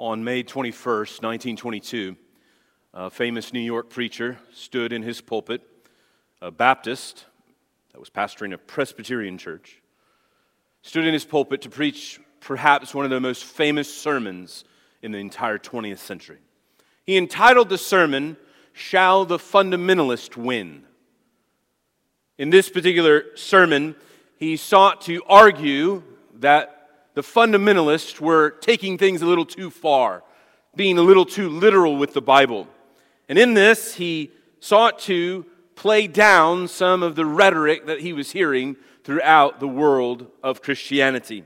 On May 21st, 1922, a famous New York preacher stood in his pulpit, a Baptist that was pastoring a Presbyterian church, stood in his pulpit to preach perhaps one of the most famous sermons in the entire 20th century. He entitled the sermon, Shall the Fundamentalist Win? In this particular sermon, he sought to argue that the fundamentalists were taking things a little too far, being a little too literal with the Bible. And in this, he sought to play down some of the rhetoric that he was hearing throughout the world of Christianity.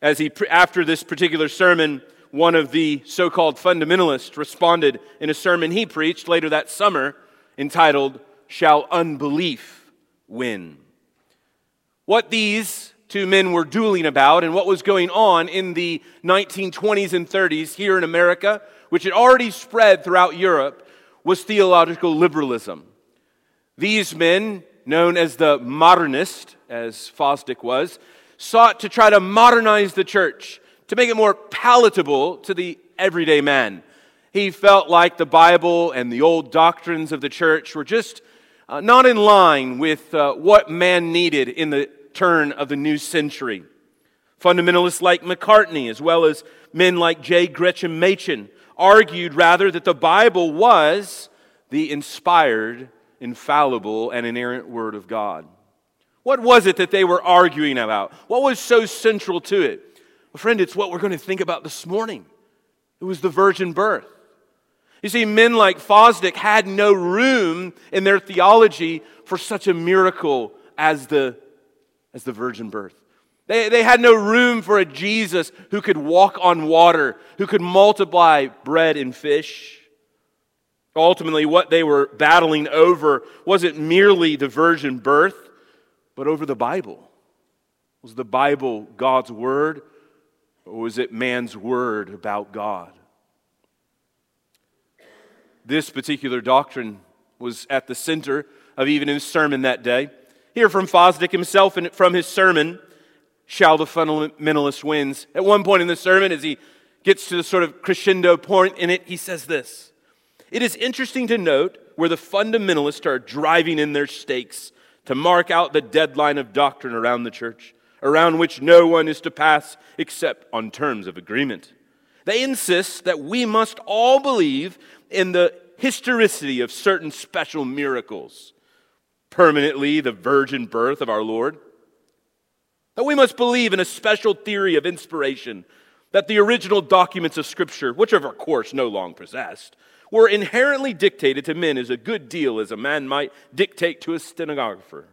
As he, after this particular sermon, one of the so called fundamentalists responded in a sermon he preached later that summer entitled, Shall Unbelief Win? What these two men were dueling about and what was going on in the 1920s and 30s here in America, which had already spread throughout Europe, was theological liberalism. These men, known as the modernist, as Fosdick was, sought to try to modernize the church, to make it more palatable to the everyday man. He felt like the Bible and the old doctrines of the church were just uh, not in line with uh, what man needed in the turn of the new century. Fundamentalists like Macartney, as well as men like J. Gresham Machen, argued rather that the Bible was the inspired, infallible, and inerrant Word of God. What was it that they were arguing about? What was so central to it? Well, friend, it's what we're going to think about this morning. It was the virgin birth. You see, men like Fosdick had no room in their theology for such a miracle as the as the virgin birth. They, they had no room for a Jesus who could walk on water, who could multiply bread and fish. Ultimately, what they were battling over wasn't merely the virgin birth, but over the Bible. Was the Bible God's word, or was it man's word about God? This particular doctrine was at the center of even his sermon that day. Hear from Fosdick himself and from his sermon, Shall the Fundamentalist Wins. At one point in the sermon, as he gets to the sort of crescendo point in it, he says this It is interesting to note where the fundamentalists are driving in their stakes to mark out the deadline of doctrine around the church, around which no one is to pass except on terms of agreement. They insist that we must all believe in the historicity of certain special miracles permanently the virgin birth of our Lord. That we must believe in a special theory of inspiration, that the original documents of Scripture, which of course no long possessed, were inherently dictated to men as a good deal as a man might dictate to a stenographer.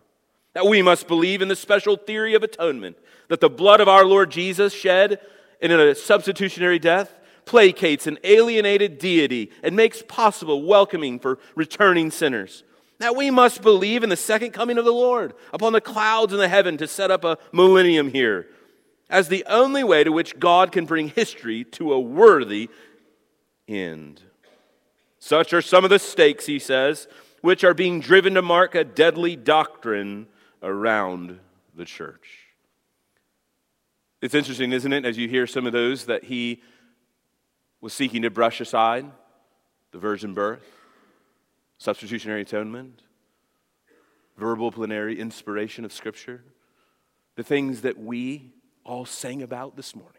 That we must believe in the special theory of atonement, that the blood of our Lord Jesus shed in a substitutionary death placates an alienated deity and makes possible welcoming for returning sinners that we must believe in the second coming of the Lord upon the clouds in the heaven to set up a millennium here as the only way to which God can bring history to a worthy end. Such are some of the stakes, he says, which are being driven to mark a deadly doctrine around the church. It's interesting, isn't it, as you hear some of those that he was seeking to brush aside the virgin birth, substitutionary atonement, verbal plenary inspiration of Scripture, the things that we all sang about this morning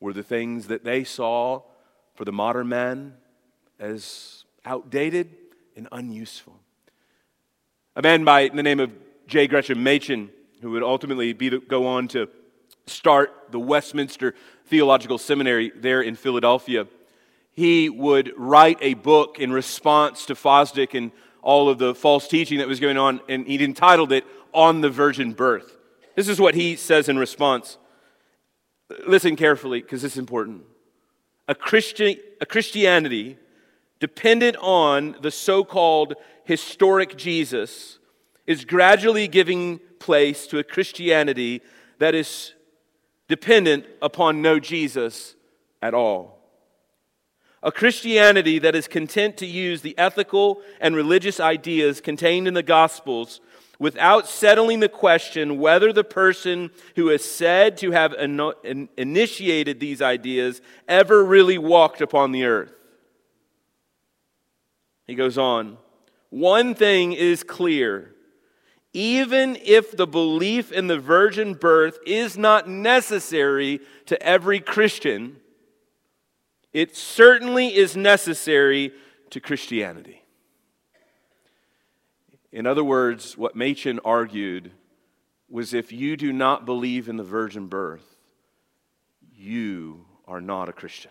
were the things that they saw for the modern man as outdated and unuseful. A man by the name of J. Gresham Machen, who would ultimately be go on to start the Westminster Theological Seminary there in Philadelphia, he would write a book in response to Fosdick and all of the false teaching that was going on, and he'd entitled it On the Virgin Birth. This is what he says in response. Listen carefully, because this is important. A, Christian, a Christianity dependent on the so called historic Jesus is gradually giving place to a Christianity that is dependent upon no Jesus at all. A Christianity that is content to use the ethical and religious ideas contained in the Gospels without settling the question whether the person who is said to have initiated these ideas ever really walked upon the earth. He goes on, one thing is clear. Even if the belief in the virgin birth is not necessary to every Christian, it certainly is necessary to Christianity. In other words, what Machen argued was if you do not believe in the virgin birth, you are not a Christian.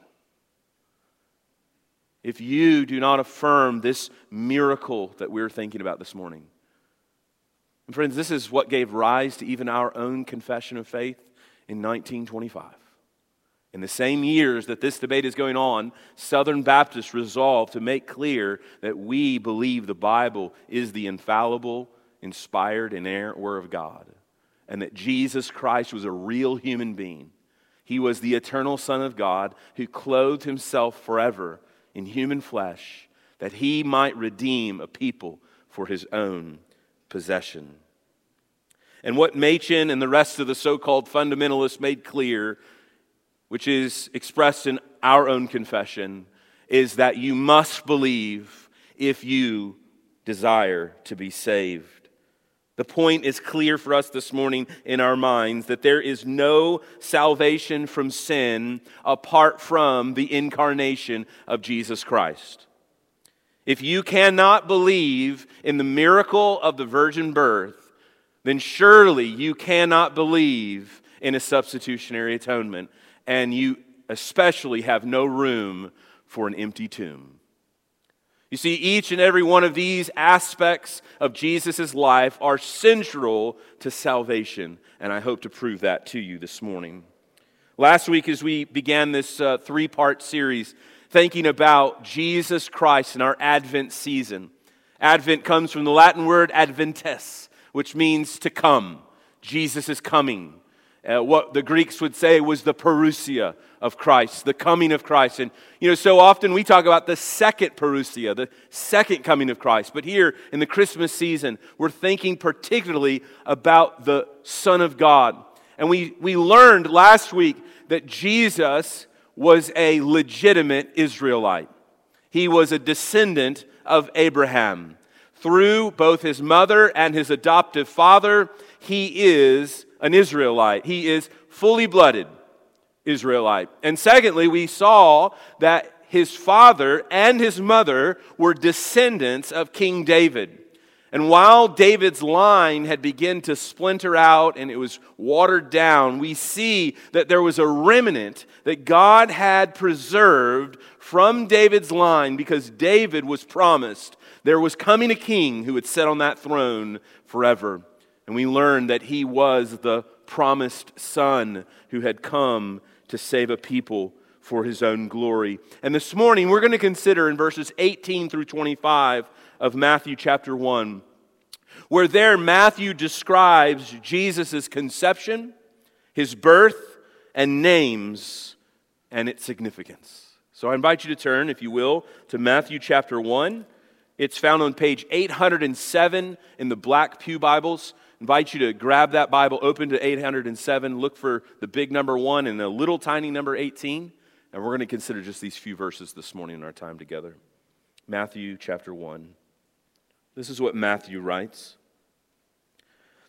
If you do not affirm this miracle that we're thinking about this morning, and friends, this is what gave rise to even our own confession of faith in 1925. In the same years that this debate is going on, Southern Baptists resolved to make clear that we believe the Bible is the infallible, inspired, inerrant Word of God, and that Jesus Christ was a real human being. He was the eternal Son of God who clothed himself forever in human flesh that he might redeem a people for his own possession. And what Machen and the rest of the so called fundamentalists made clear which is expressed in our own confession, is that you must believe if you desire to be saved. The point is clear for us this morning in our minds that there is no salvation from sin apart from the incarnation of Jesus Christ. If you cannot believe in the miracle of the virgin birth, then surely you cannot believe in a substitutionary atonement and you especially have no room for an empty tomb. You see, each and every one of these aspects of Jesus' life are central to salvation, and I hope to prove that to you this morning. Last week, as we began this uh, three part series, thinking about Jesus Christ in our Advent season, Advent comes from the Latin word adventus, which means to come. Jesus is coming uh, what the Greeks would say was the parousia of Christ, the coming of Christ. And, you know, so often we talk about the second parousia, the second coming of Christ. But here in the Christmas season, we're thinking particularly about the Son of God. And we, we learned last week that Jesus was a legitimate Israelite, he was a descendant of Abraham. Through both his mother and his adoptive father, he is an Israelite. He is fully blooded Israelite. And secondly, we saw that his father and his mother were descendants of King David. And while David's line had begun to splinter out and it was watered down, we see that there was a remnant that God had preserved from David's line because David was promised there was coming a king who would sit on that throne forever. And we learn that he was the promised son who had come to save a people for his own glory. And this morning we're going to consider in verses 18 through 25 of Matthew chapter 1, where there Matthew describes Jesus' conception, his birth, and names and its significance. So I invite you to turn, if you will, to Matthew chapter 1. It's found on page 807 in the Black Pew Bibles invite you to grab that Bible, open to 807, look for the big number one and the little tiny number 18. And we're going to consider just these few verses this morning in our time together. Matthew chapter 1. This is what Matthew writes.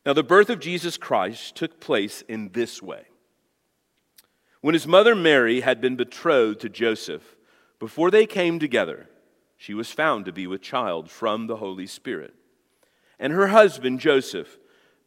Now, the birth of Jesus Christ took place in this way. When his mother Mary had been betrothed to Joseph, before they came together, she was found to be with child from the Holy Spirit. And her husband, Joseph,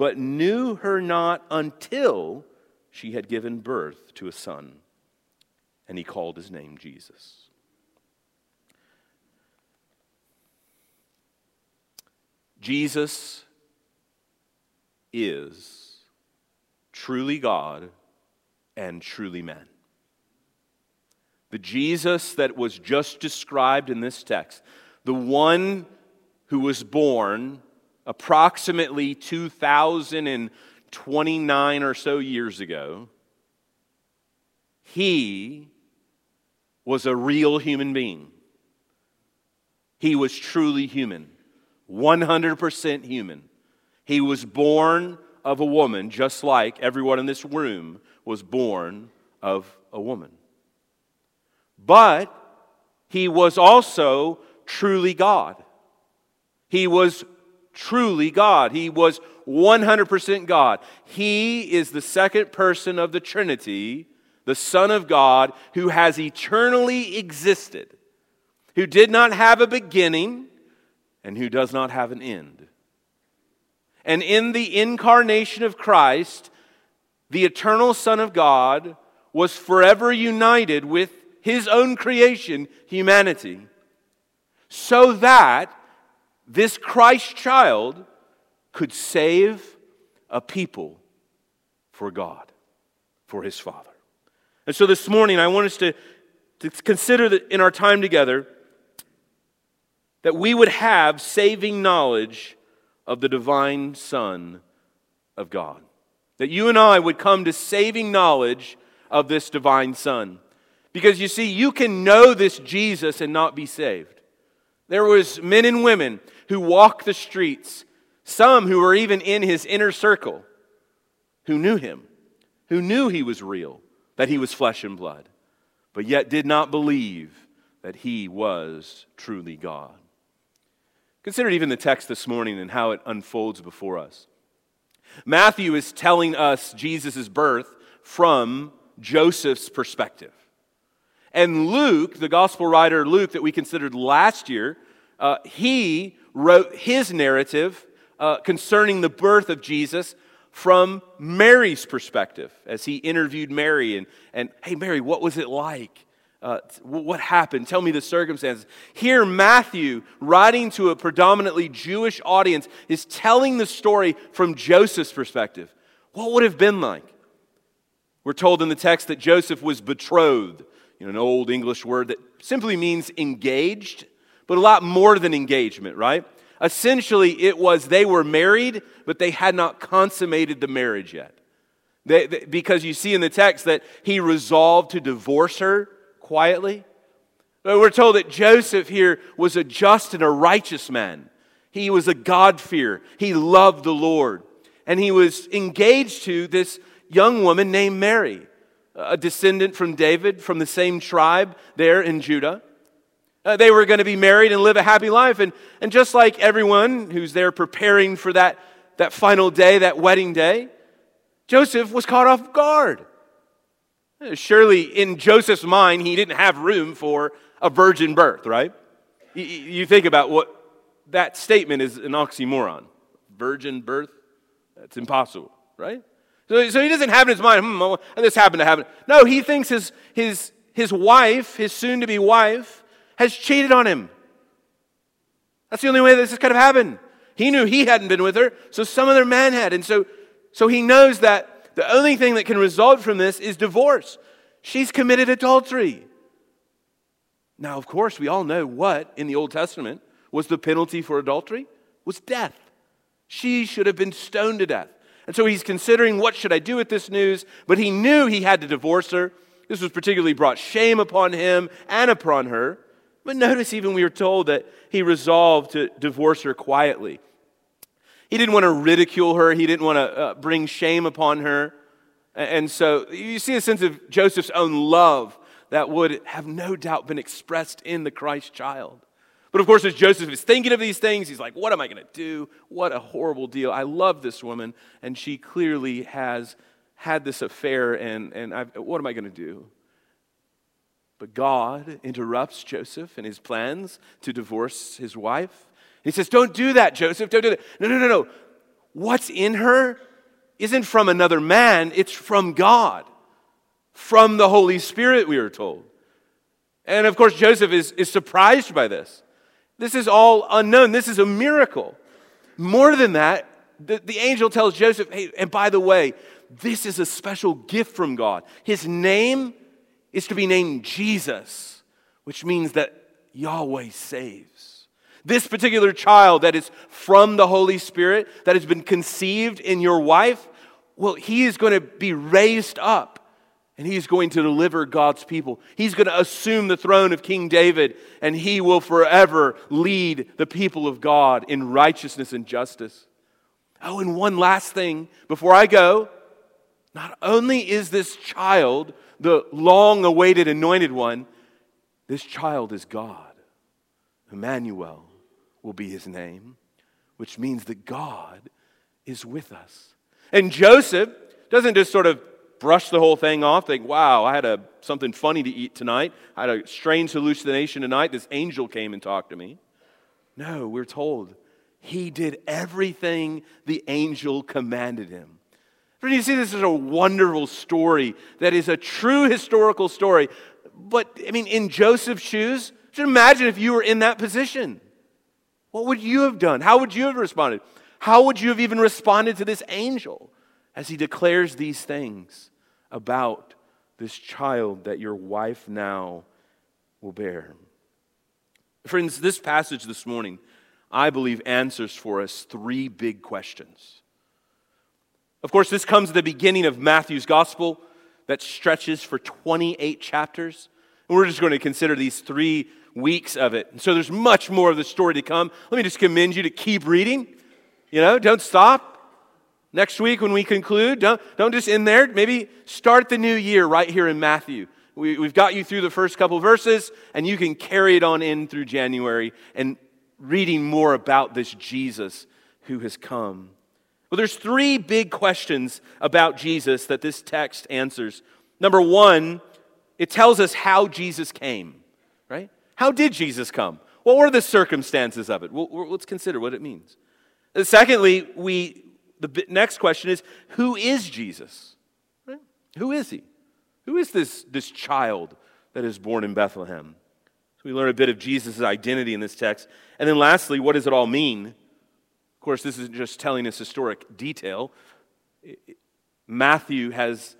but knew her not until she had given birth to a son, and he called his name Jesus. Jesus is truly God and truly man. The Jesus that was just described in this text, the one who was born approximately 2029 or so years ago, he was a real human being. He was truly human, 100% human. He was born of a woman, just like everyone in this room was born of a woman. But he was also truly God. He was truly God. He was 100% God. He is the second person of the Trinity, the Son of God, who has eternally existed, who did not have a beginning, and who does not have an end. And in the incarnation of Christ, the eternal Son of God was forever united with his own creation, humanity, so that this Christ child could save a people for God, for his Father. And so this morning, I want us to, to consider that in our time together that we would have saving knowledge of the divine Son of God. That you and I would come to saving knowledge of this divine Son. Because you see, you can know this Jesus and not be saved. There was men and women who walked the streets, some who were even in his inner circle, who knew him, who knew he was real, that he was flesh and blood, but yet did not believe that he was truly God. Consider even the text this morning and how it unfolds before us. Matthew is telling us Jesus' birth from Joseph's perspective. And Luke, the gospel writer Luke that we considered last year, uh, he wrote his narrative uh, concerning the birth of Jesus from Mary's perspective as he interviewed Mary and, and hey, Mary, what was it like? Uh, what happened? Tell me the circumstances. Here, Matthew, writing to a predominantly Jewish audience, is telling the story from Joseph's perspective. What would have been like? We're told in the text that Joseph was betrothed, you know, an old English word that simply means engaged, but a lot more than engagement, right? Essentially, it was they were married, but they had not consummated the marriage yet. They, they, because you see in the text that he resolved to divorce her quietly. But We're told that Joseph here was a just and a righteous man. He was a God-fearer. He loved the Lord. And he was engaged to this young woman named Mary, a descendant from David, from the same tribe there in Judah. Uh, they were going to be married and live a happy life. And, and just like everyone who's there preparing for that, that final day, that wedding day, Joseph was caught off guard. Surely, in Joseph's mind, he didn't have room for a virgin birth, right? You think about what that statement is an oxymoron. Virgin birth? That's impossible, right? So, so he doesn't have in his mind, hmm, this happened to happen. No, he thinks his, his, his wife, his soon to be wife, has cheated on him. That's the only way this could have happened. He knew he hadn't been with her, so some other man had. And so, so he knows that the only thing that can result from this is divorce. She's committed adultery. Now, of course, we all know what in the Old Testament was the penalty for adultery was death. She should have been stoned to death. And so he's considering what should I do with this news, but he knew he had to divorce her. This was particularly brought shame upon him and upon her. But notice even we are told that he resolved to divorce her quietly. He didn't want to ridicule her, he didn't want to uh, bring shame upon her. And so you see a sense of Joseph's own love that would have no doubt been expressed in the Christ child. But of course, as Joseph is thinking of these things, he's like, What am I going to do? What a horrible deal. I love this woman, and she clearly has had this affair, and, and I've, what am I going to do? But God interrupts Joseph and his plans to divorce his wife. He says, Don't do that, Joseph. Don't do that. No, no, no, no. What's in her isn't from another man, it's from God, from the Holy Spirit, we are told. And of course, Joseph is, is surprised by this. This is all unknown. This is a miracle. More than that, the, the angel tells Joseph, hey, and by the way, this is a special gift from God. His name is to be named Jesus, which means that Yahweh saves. This particular child that is from the Holy Spirit, that has been conceived in your wife, well, he is going to be raised up and he's going to deliver God's people. He's going to assume the throne of King David, and he will forever lead the people of God in righteousness and justice. Oh, and one last thing before I go. Not only is this child the long awaited anointed one, this child is God. Emmanuel will be his name, which means that God is with us. And Joseph doesn't just sort of brush the whole thing off, think, wow, I had a, something funny to eat tonight. I had a strange hallucination tonight. This angel came and talked to me. No, we're told he did everything the angel commanded him. Friend, you see, this is a wonderful story that is a true historical story. But, I mean, in Joseph's shoes, just imagine if you were in that position. What would you have done? How would you have responded? How would you have even responded to this angel as he declares these things? about this child that your wife now will bear. Friends, this passage this morning, I believe, answers for us three big questions. Of course, this comes at the beginning of Matthew's gospel that stretches for 28 chapters. And we're just going to consider these three weeks of it. And so there's much more of the story to come. Let me just commend you to keep reading. You know, don't stop. Next week, when we conclude, don't, don't just end there. Maybe start the new year right here in Matthew. We, we've got you through the first couple verses, and you can carry it on in through January and reading more about this Jesus who has come. Well, there's three big questions about Jesus that this text answers. Number one, it tells us how Jesus came, right? How did Jesus come? What were the circumstances of it? Well, let's consider what it means. Uh, secondly, we the next question is who is Jesus? Right? Who is he? Who is this, this child that is born in Bethlehem? So we learn a bit of Jesus' identity in this text. And then lastly, what does it all mean? Of course, this isn't just telling us historic detail. Matthew has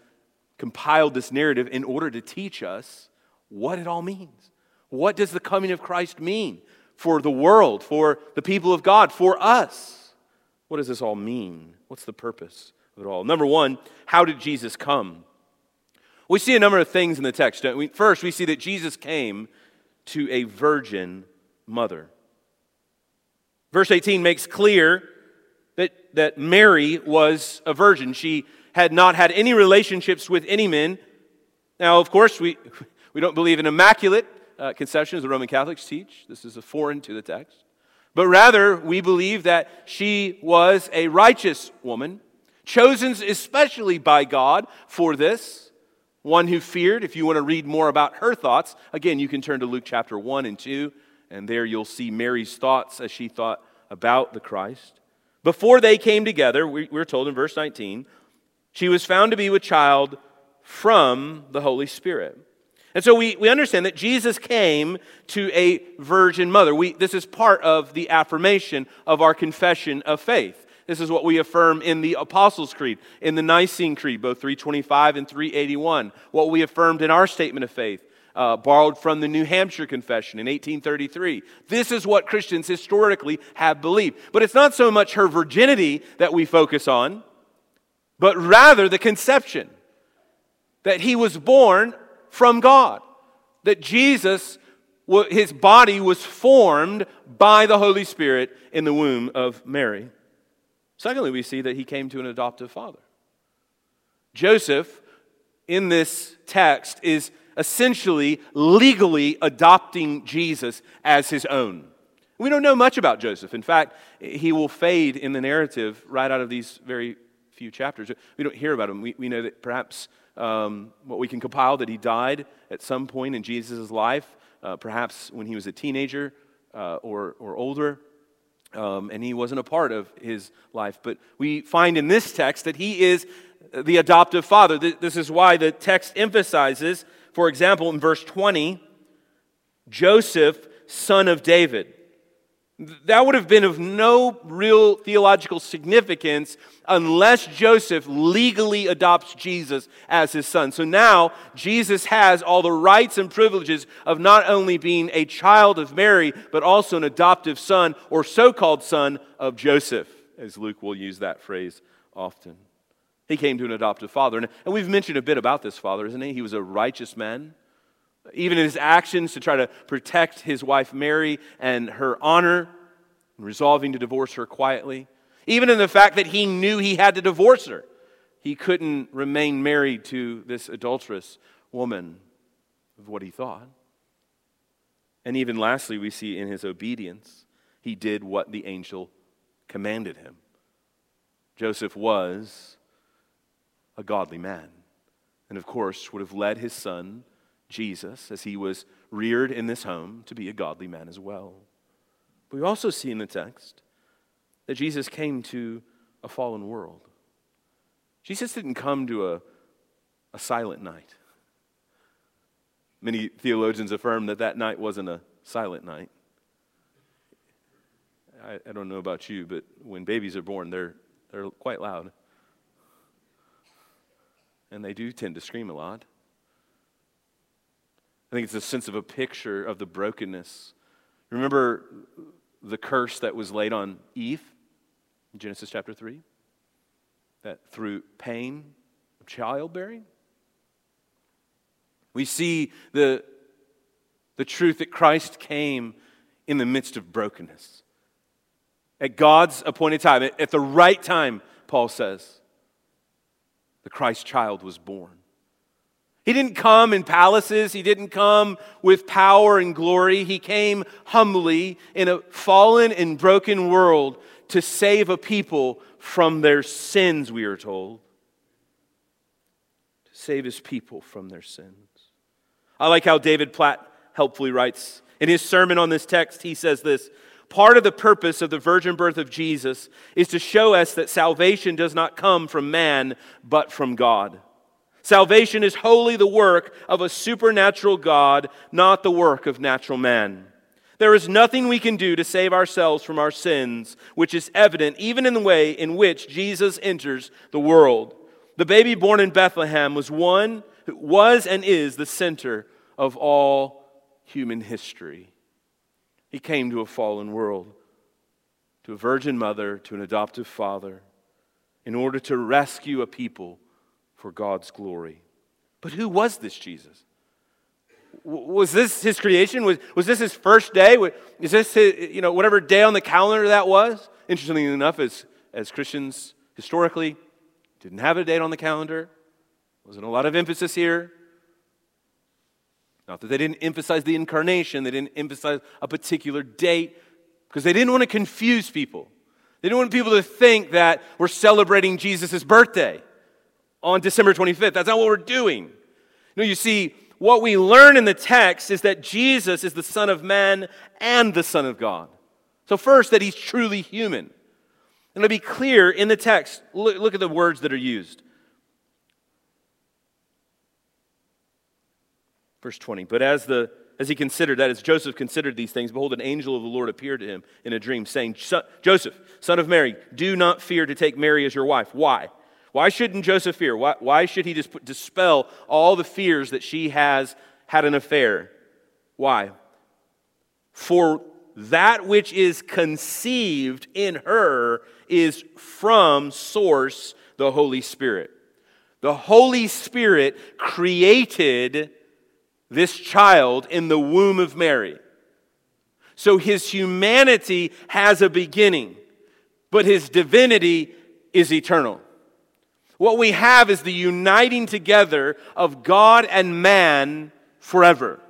compiled this narrative in order to teach us what it all means. What does the coming of Christ mean for the world, for the people of God, for us? What does this all mean? What's the purpose of it all? Number one, how did Jesus come? We see a number of things in the text. We? First, we see that Jesus came to a virgin mother. Verse 18 makes clear that, that Mary was a virgin. She had not had any relationships with any men. Now, of course, we, we don't believe in immaculate uh, conception as the Roman Catholics teach. This is foreign to the text. But rather, we believe that she was a righteous woman, chosen especially by God for this, one who feared. If you want to read more about her thoughts, again, you can turn to Luke chapter 1 and 2, and there you'll see Mary's thoughts as she thought about the Christ. Before they came together, we're told in verse 19, she was found to be with child from the Holy Spirit. And so we, we understand that Jesus came to a virgin mother. We, this is part of the affirmation of our confession of faith. This is what we affirm in the Apostles' Creed, in the Nicene Creed, both 325 and 381. What we affirmed in our statement of faith, uh, borrowed from the New Hampshire Confession in 1833. This is what Christians historically have believed. But it's not so much her virginity that we focus on, but rather the conception that he was born from God. That Jesus, his body was formed by the Holy Spirit in the womb of Mary. Secondly, we see that he came to an adoptive father. Joseph, in this text, is essentially legally adopting Jesus as his own. We don't know much about Joseph. In fact, he will fade in the narrative right out of these very few chapters. We don't hear about him. We, we know that perhaps um, what we can compile that he died at some point in Jesus' life, uh, perhaps when he was a teenager uh, or, or older. Um, and he wasn't a part of his life. But we find in this text that he is the adoptive father. This is why the text emphasizes, for example, in verse 20, Joseph, son of David. That would have been of no real theological significance unless Joseph legally adopts Jesus as his son. So now Jesus has all the rights and privileges of not only being a child of Mary, but also an adoptive son or so called son of Joseph, as Luke will use that phrase often. He came to an adoptive father. And we've mentioned a bit about this father, isn't he? He was a righteous man. Even in his actions to try to protect his wife Mary and her honor, resolving to divorce her quietly. Even in the fact that he knew he had to divorce her. He couldn't remain married to this adulterous woman of what he thought. And even lastly, we see in his obedience, he did what the angel commanded him. Joseph was a godly man. And of course, would have led his son, Jesus, as he was reared in this home, to be a godly man as well. But we also see in the text that Jesus came to a fallen world. Jesus didn't come to a, a silent night. Many theologians affirm that that night wasn't a silent night. I, I don't know about you, but when babies are born, they're, they're quite loud and they do tend to scream a lot. I think it's a sense of a picture of the brokenness. Remember the curse that was laid on Eve in Genesis chapter 3? That through pain of childbearing, we see the, the truth that Christ came in the midst of brokenness. At God's appointed time, at the right time, Paul says the Christ child was born. He didn't come in palaces. He didn't come with power and glory. He came humbly in a fallen and broken world to save a people from their sins, we are told. To save his people from their sins. I like how David Platt helpfully writes. In his sermon on this text, he says this Part of the purpose of the virgin birth of Jesus is to show us that salvation does not come from man, but from God. Salvation is wholly the work of a supernatural God, not the work of natural man. There is nothing we can do to save ourselves from our sins, which is evident even in the way in which Jesus enters the world. The baby born in Bethlehem was one who was and is the center of all human history. He came to a fallen world, to a virgin mother, to an adoptive father, in order to rescue a people for God's glory. But who was this Jesus? Was this his creation? Was, was this his first day? Is this, his, you know, whatever day on the calendar that was? Interestingly enough, as, as Christians historically didn't have a date on the calendar, wasn't a lot of emphasis here. Not that they didn't emphasize the incarnation, they didn't emphasize a particular date, because they didn't want to confuse people. They didn't want people to think that we're celebrating Jesus' birthday on December 25th. That's not what we're doing. No, you see, what we learn in the text is that Jesus is the Son of Man and the Son of God. So, first, that he's truly human. And to be clear in the text, look, look at the words that are used. Verse 20. But as the as he considered that, as Joseph considered these things, behold, an angel of the Lord appeared to him in a dream, saying, Joseph, son of Mary, do not fear to take Mary as your wife. Why? Why shouldn't Joseph fear? Why, why should he just dispel all the fears that she has had an affair? Why? For that which is conceived in her is from source the Holy Spirit. The Holy Spirit created this child in the womb of Mary. So his humanity has a beginning, but his divinity is eternal. What we have is the uniting together of God and man forever.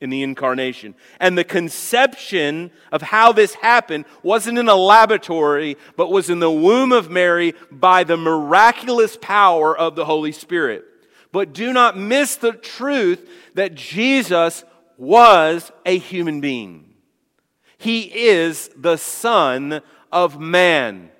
in the incarnation. And the conception of how this happened wasn't in a laboratory, but was in the womb of Mary by the miraculous power of the Holy Spirit. But do not miss the truth that Jesus was a human being. He is the Son of Man.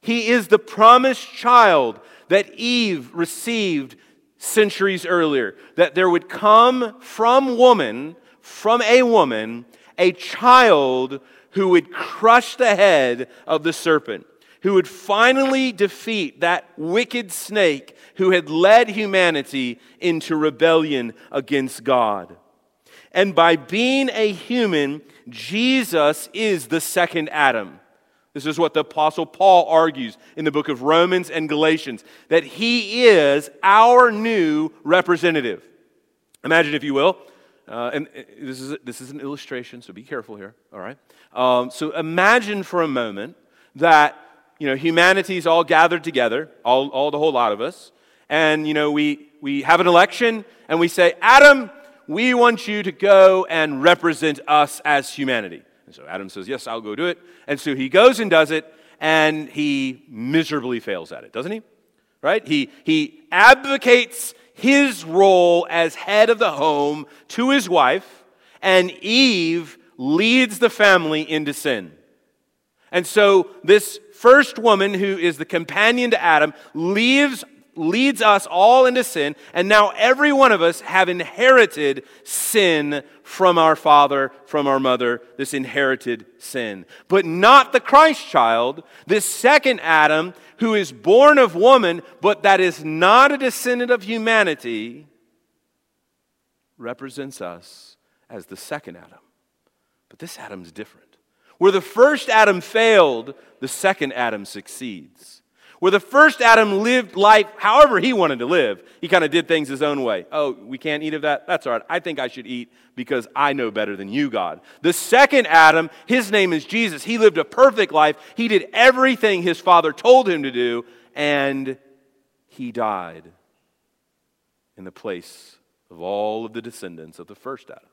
He is the promised child that Eve received centuries earlier that there would come from woman, from a woman, a child who would crush the head of the serpent, who would finally defeat that wicked snake who had led humanity into rebellion against God. And by being a human, Jesus is the second Adam. This is what the Apostle Paul argues in the book of Romans and Galatians that he is our new representative. Imagine, if you will, uh, and uh, this is, this is an illustration, so be careful here, all right? Um, so imagine for a moment that, you know, humanity's all gathered together, all, all the whole lot of us, and, you know, we, we have an election and we say, Adam, we want you to go and represent us as humanity. And so Adam says, Yes, I'll go do it. And so he goes and does it, and he miserably fails at it, doesn't he? Right? He, he advocates his role as head of the home to his wife, and Eve leads the family into sin. And so this first woman, who is the companion to Adam, leaves leads us all into sin, and now every one of us have inherited sin from our father, from our mother, this inherited sin. But not the Christ child, this second Adam, who is born of woman, but that is not a descendant of humanity, represents us as the second Adam. But this Adam's different. Where the first Adam failed, the second Adam succeeds. Where the first Adam lived life however he wanted to live, he kind of did things his own way. Oh, we can't eat of that? That's all right. I think I should eat because I know better than you, God. The second Adam, his name is Jesus. He lived a perfect life. He did everything his father told him to do, and he died in the place of all of the descendants of the first Adam.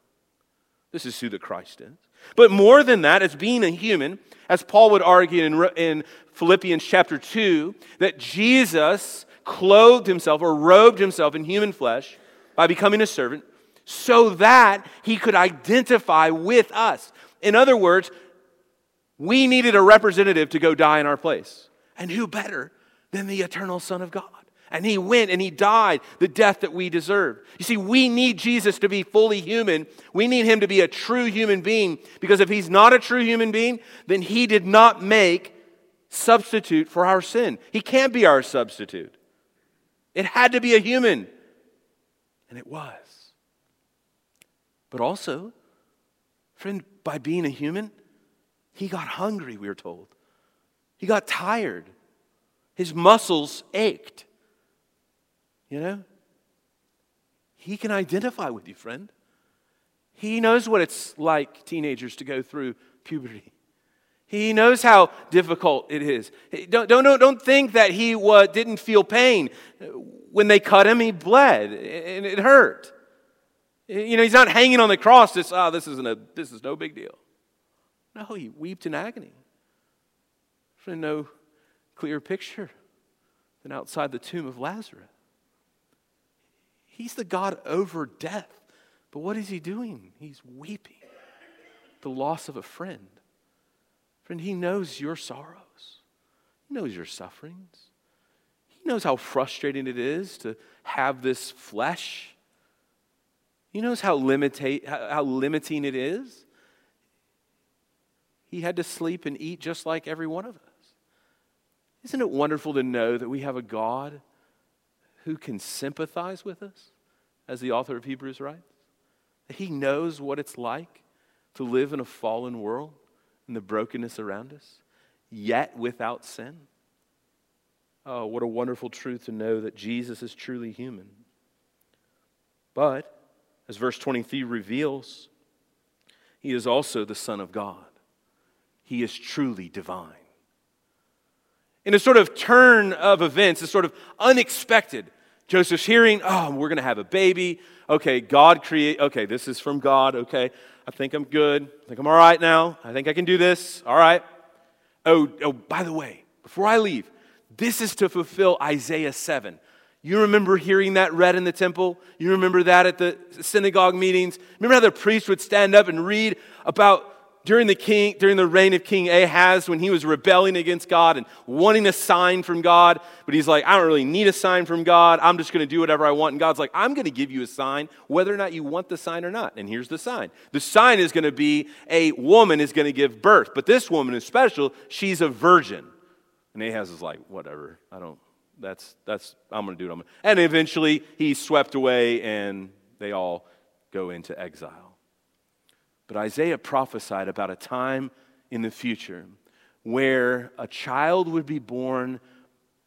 This is who the Christ is. But more than that, as being a human, as Paul would argue in, in Philippians chapter 2, that Jesus clothed himself or robed himself in human flesh by becoming a servant so that he could identify with us. In other words, we needed a representative to go die in our place. And who better than the eternal Son of God? And he went and he died the death that we deserved. You see, we need Jesus to be fully human. We need him to be a true human being because if he's not a true human being, then he did not make substitute for our sin. He can't be our substitute. It had to be a human. And it was. But also, friend, by being a human, he got hungry, we are told. He got tired. His muscles ached. You know? He can identify with you, friend. He knows what it's like, teenagers, to go through puberty. He knows how difficult it is. Don't, don't, don't think that he didn't feel pain. When they cut him, he bled, and it hurt. You know, he's not hanging on the cross, just, oh, this, isn't a, this is no big deal. No, he wept in agony. For no clearer picture than outside the tomb of Lazarus. He's the God over death. But what is he doing? He's weeping the loss of a friend. Friend, he knows your sorrows, he knows your sufferings. He knows how frustrating it is to have this flesh. He knows how, limita- how limiting it is. He had to sleep and eat just like every one of us. Isn't it wonderful to know that we have a God who can sympathize with us, as the author of Hebrews writes. He knows what it's like to live in a fallen world and the brokenness around us, yet without sin. Oh, what a wonderful truth to know that Jesus is truly human. But, as verse 23 reveals, he is also the Son of God. He is truly divine. In a sort of turn of events, a sort of unexpected, Joseph's hearing, oh, we're going to have a baby. Okay, God create. Okay, this is from God. Okay, I think I'm good. I think I'm all right now. I think I can do this. All right. Oh, oh, by the way, before I leave, this is to fulfill Isaiah 7. You remember hearing that read in the temple? You remember that at the synagogue meetings? Remember how the priest would stand up and read about during the king during the reign of king ahaz when he was rebelling against god and wanting a sign from god but he's like i don't really need a sign from god. I'm just going to do whatever i want. And god's like i'm going to give you a sign whether or not you want the sign or not. And here's the sign. The sign is going to be a woman is going to give birth but this woman is special. She's a virgin. And ahaz is like whatever. I don't that's that's i'm going to do it and eventually he's swept away and they all go into exile but Isaiah prophesied about a time in the future where a child would be born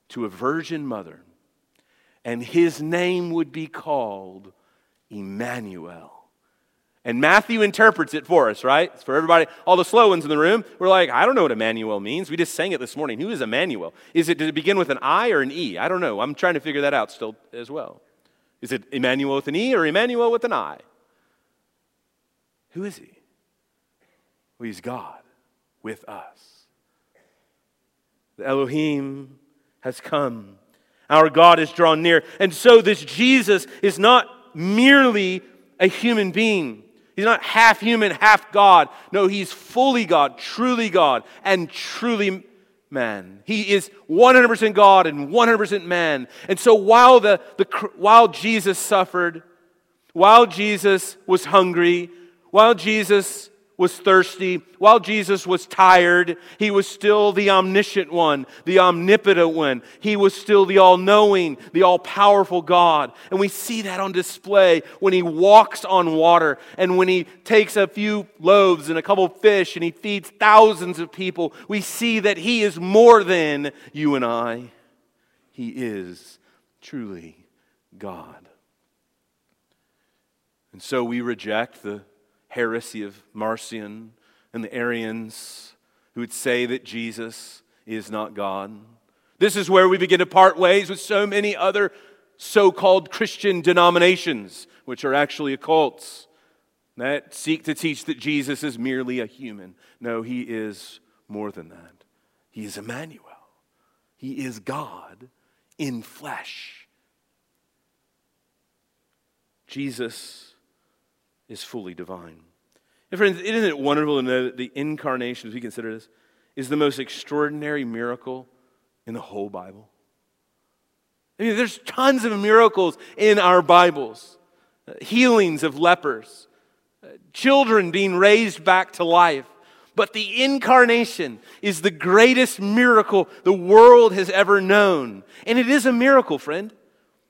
to a virgin mother, and his name would be called Emmanuel. And Matthew interprets it for us, right? It's for everybody, all the slow ones in the room. We're like, I don't know what Emmanuel means. We just sang it this morning. Who is Emmanuel? Is it, does it begin with an I or an E? I don't know. I'm trying to figure that out still as well. Is it Emmanuel with an E or Emmanuel with an I? Who is he? Well, he's God with us. The Elohim has come. Our God is drawn near. And so this Jesus is not merely a human being. He's not half human, half God. No, he's fully God, truly God, and truly man. He is 100% God and 100% man. And so while, the, the, while Jesus suffered, while Jesus was hungry, while Jesus was thirsty, while Jesus was tired, he was still the omniscient one, the omnipotent one. He was still the all knowing, the all powerful God. And we see that on display when he walks on water and when he takes a few loaves and a couple fish and he feeds thousands of people. We see that he is more than you and I. He is truly God. And so we reject the heresy of Marcion and the Arians who would say that Jesus is not God. This is where we begin to part ways with so many other so called Christian denominations, which are actually occults, that seek to teach that Jesus is merely a human. No, he is more than that. He is Emmanuel, he is God in flesh. Jesus is fully divine. And friends, isn't it wonderful to know that the incarnation, as we consider this, is the most extraordinary miracle in the whole Bible? I mean, there's tons of miracles in our Bibles uh, healings of lepers, uh, children being raised back to life. But the incarnation is the greatest miracle the world has ever known. And it is a miracle, friend.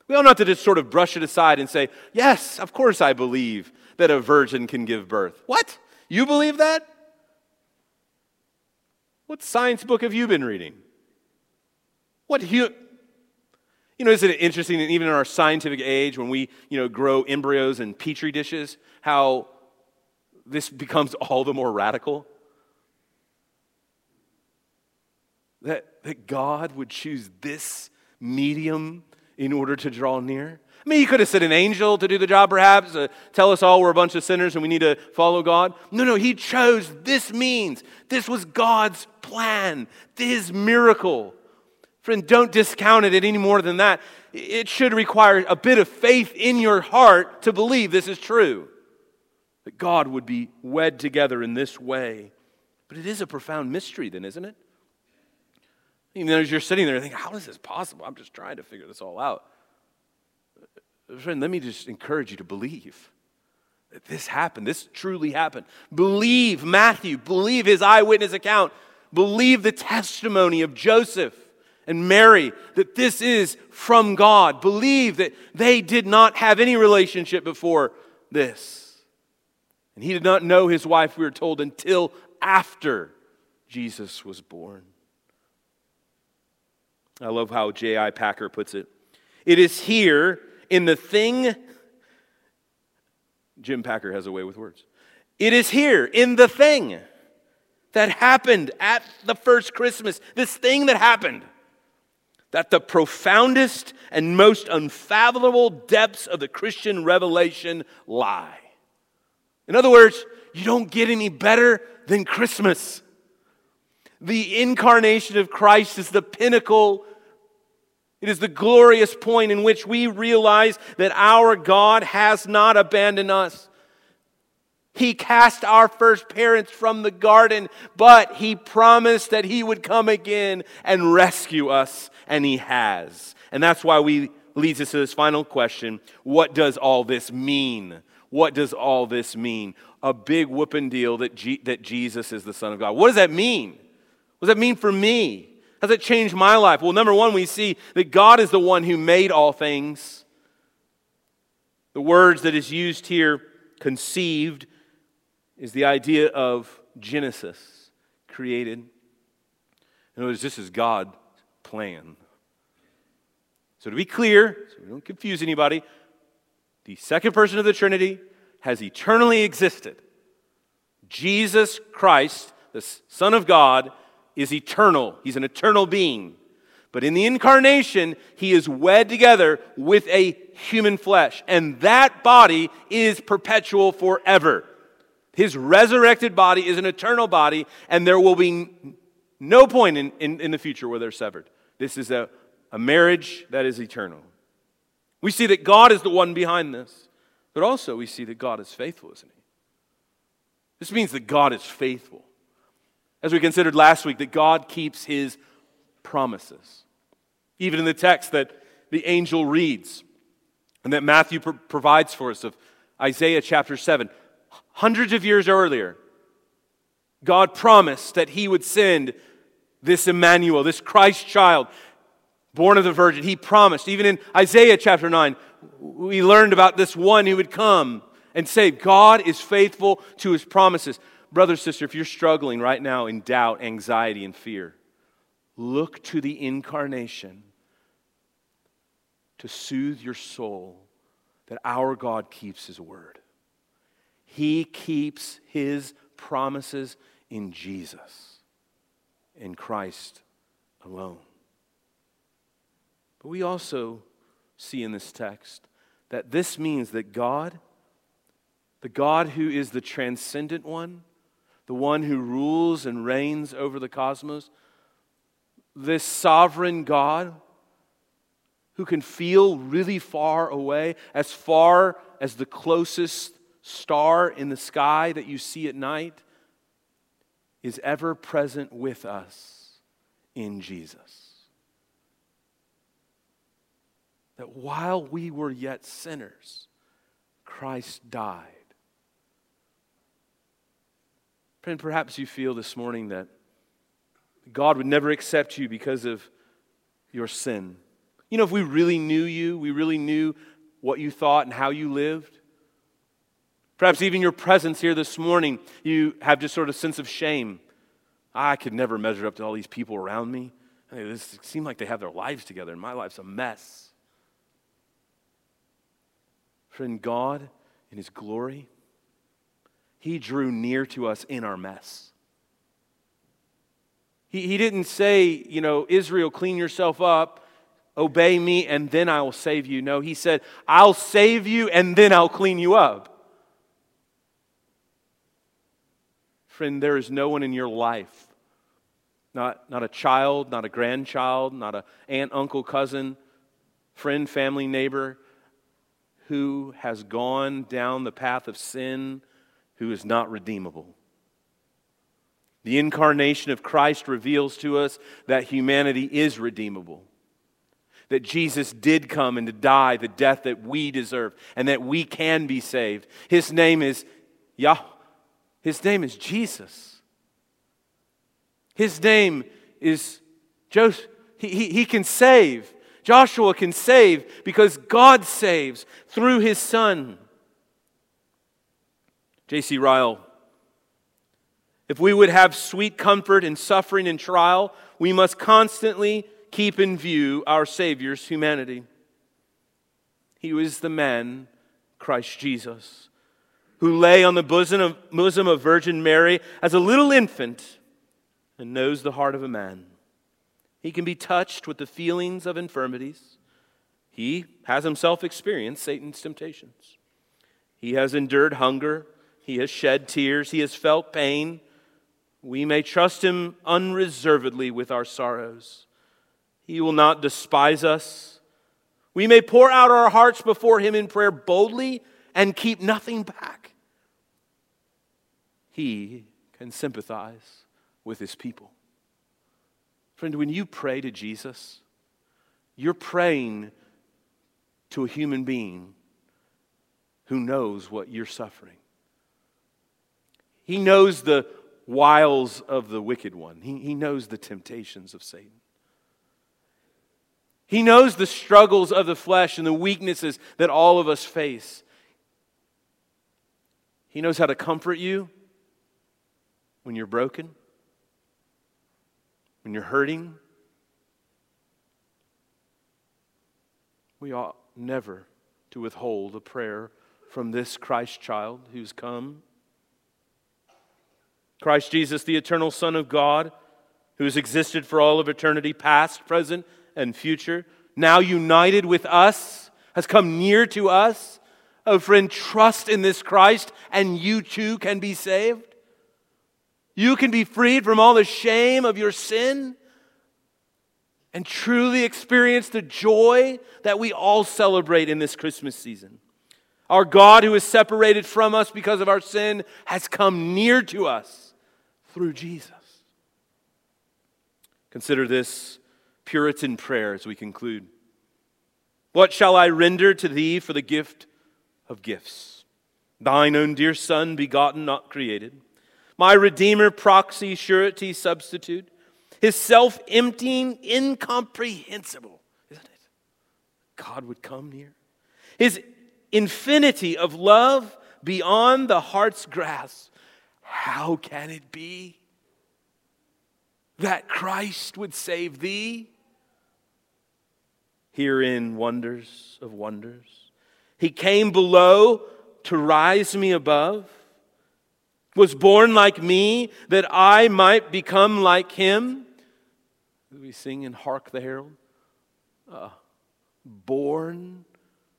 We don't have to just sort of brush it aside and say, Yes, of course I believe that a virgin can give birth. What? You believe that? What science book have you been reading? What you you know, isn't it interesting that even in our scientific age, when we, you know, grow embryos in petri dishes, how this becomes all the more radical? That, that God would choose this medium in order to draw near? I mean, he could have sent an angel to do the job, perhaps, uh, tell us all we're a bunch of sinners and we need to follow God. No, no, he chose this means. This was God's plan, his miracle. Friend, don't discount it any more than that. It should require a bit of faith in your heart to believe this is true. That God would be wed together in this way. But it is a profound mystery, then, isn't it? You know, as you're sitting there thinking, how is this possible? I'm just trying to figure this all out. Friend, let me just encourage you to believe that this happened. This truly happened. Believe Matthew, believe his eyewitness account, believe the testimony of Joseph and Mary that this is from God. Believe that they did not have any relationship before this. And he did not know his wife, we are told, until after Jesus was born. I love how J.I. Packer puts it. It is here in the thing, Jim Packer has a way with words. It is here in the thing that happened at the first Christmas, this thing that happened, that the profoundest and most unfathomable depths of the Christian revelation lie. In other words, you don't get any better than Christmas. The incarnation of Christ is the pinnacle. It is the glorious point in which we realize that our God has not abandoned us. He cast our first parents from the garden, but He promised that He would come again and rescue us, and He has. And that's why we leads us to this final question What does all this mean? What does all this mean? A big whooping deal that, G- that Jesus is the Son of God. What does that mean? What does that mean for me? Does it changed my life? Well, number one, we see that God is the one who made all things. The words that is used here, conceived, is the idea of Genesis, created. In other words, this is God's plan. So, to be clear, so we don't confuse anybody, the second person of the Trinity has eternally existed. Jesus Christ, the Son of God, is eternal. He's an eternal being. But in the incarnation, he is wed together with a human flesh. And that body is perpetual forever. His resurrected body is an eternal body, and there will be no point in, in, in the future where they're severed. This is a, a marriage that is eternal. We see that God is the one behind this, but also we see that God is faithful, isn't He? This means that God is faithful. As we considered last week, that God keeps His promises. Even in the text that the angel reads and that Matthew pr- provides for us of Isaiah chapter 7, hundreds of years earlier, God promised that He would send this Emmanuel, this Christ child, born of the Virgin. He promised, even in Isaiah chapter 9, we learned about this one who would come and save. God is faithful to His promises. Brother, sister, if you're struggling right now in doubt, anxiety, and fear, look to the incarnation to soothe your soul that our God keeps His word. He keeps his promises in Jesus, in Christ alone. But we also see in this text that this means that God, the God who is the transcendent one, the one who rules and reigns over the cosmos, this sovereign God who can feel really far away, as far as the closest star in the sky that you see at night is ever present with us in Jesus. That while we were yet sinners, Christ died. Friend, perhaps you feel this morning that God would never accept you because of your sin. You know, if we really knew you, we really knew what you thought and how you lived, Perhaps even your presence here this morning, you have just sort of sense of shame. I could never measure up to all these people around me. They this seem like they have their lives together, and my life's a mess. Friend, God, in His glory, He drew near to us in our mess. He, he didn't say, you know, Israel, clean yourself up, obey me, and then I will save you. No, He said, I'll save you, and then I'll clean you up. Friend, there is no one in your life, not, not a child, not a grandchild, not an aunt, uncle, cousin, friend, family, neighbor, who has gone down the path of sin who is not redeemable. The incarnation of Christ reveals to us that humanity is redeemable. That Jesus did come and to die the death that we deserve and that we can be saved. His name is Yahweh. His name is Jesus. His name is Joseph. He, he, he can save. Joshua can save because God saves through his son. J.C. Ryle. If we would have sweet comfort in suffering and trial, we must constantly keep in view our Savior's humanity. He was the man, Christ Jesus who lay on the bosom of, bosom of Virgin Mary as a little infant and knows the heart of a man. He can be touched with the feelings of infirmities. He has himself experienced Satan's temptations. He has endured hunger. He has shed tears. He has felt pain. We may trust him unreservedly with our sorrows. He will not despise us. We may pour out our hearts before him in prayer boldly and keep nothing back. He can sympathize with his people. Friend, when you pray to Jesus, you're praying to a human being who knows what you're suffering. He knows the wiles of the wicked one, he, he knows the temptations of Satan. He knows the struggles of the flesh and the weaknesses that all of us face. He knows how to comfort you when you're broken, when you're hurting. We ought never to withhold a prayer from this Christ child who's come. Christ Jesus, the eternal Son of God, who has existed for all of eternity, past, present, and future, now united with us, has come near to us. Oh, friend, trust in this Christ, and you too can be saved. You can be freed from all the shame of your sin and truly experience the joy that we all celebrate in this Christmas season. Our God, who is separated from us because of our sin, has come near to us through Jesus. Consider this Puritan prayer as we conclude. What shall I render to thee for the gift of gifts? Thine own dear Son, begotten, not created. My Redeemer, proxy, surety, substitute. His self emptying, incomprehensible, isn't it? God would come near. His infinity of love beyond the heart's grasp. How can it be that Christ would save thee? Herein, wonders of wonders. He came below to rise me above, was born like me that I might become like him. We sing in Hark the Herald. Uh, born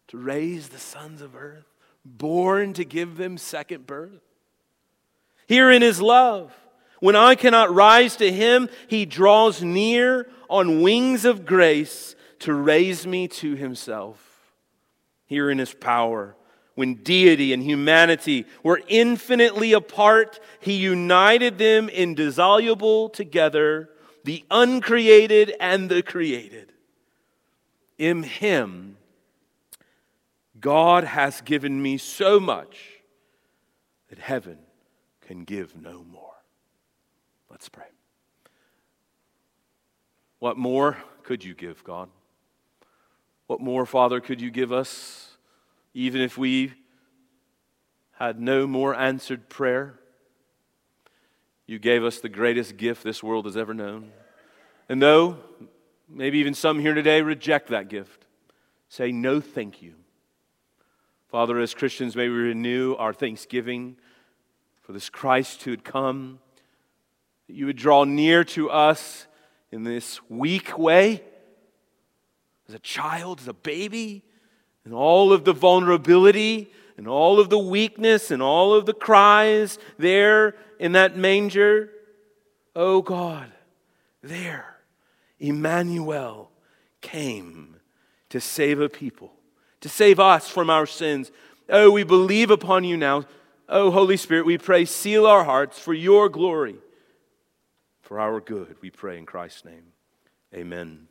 to raise the sons of earth, born to give them second birth. Herein is love. When I cannot rise to him, he draws near on wings of grace to raise me to himself. Herein is power. When deity and humanity were infinitely apart, he united them indissoluble together, the uncreated and the created. In him, God has given me so much that heaven can give no more. Let's pray. What more could you give, God? What more, Father, could you give us, even if we had no more answered prayer? You gave us the greatest gift this world has ever known. And though maybe even some here today reject that gift, say, No, thank you. Father, as Christians, may we renew our thanksgiving for this Christ who had come, that you would draw near to us in this weak way, as a child, as a baby, and all of the vulnerability and all of the weakness and all of the cries there in that manger. Oh God, there, Emmanuel came to save a people to save us from our sins. Oh, we believe upon you now. Oh, Holy Spirit, we pray, seal our hearts for your glory, for our good, we pray in Christ's name. Amen.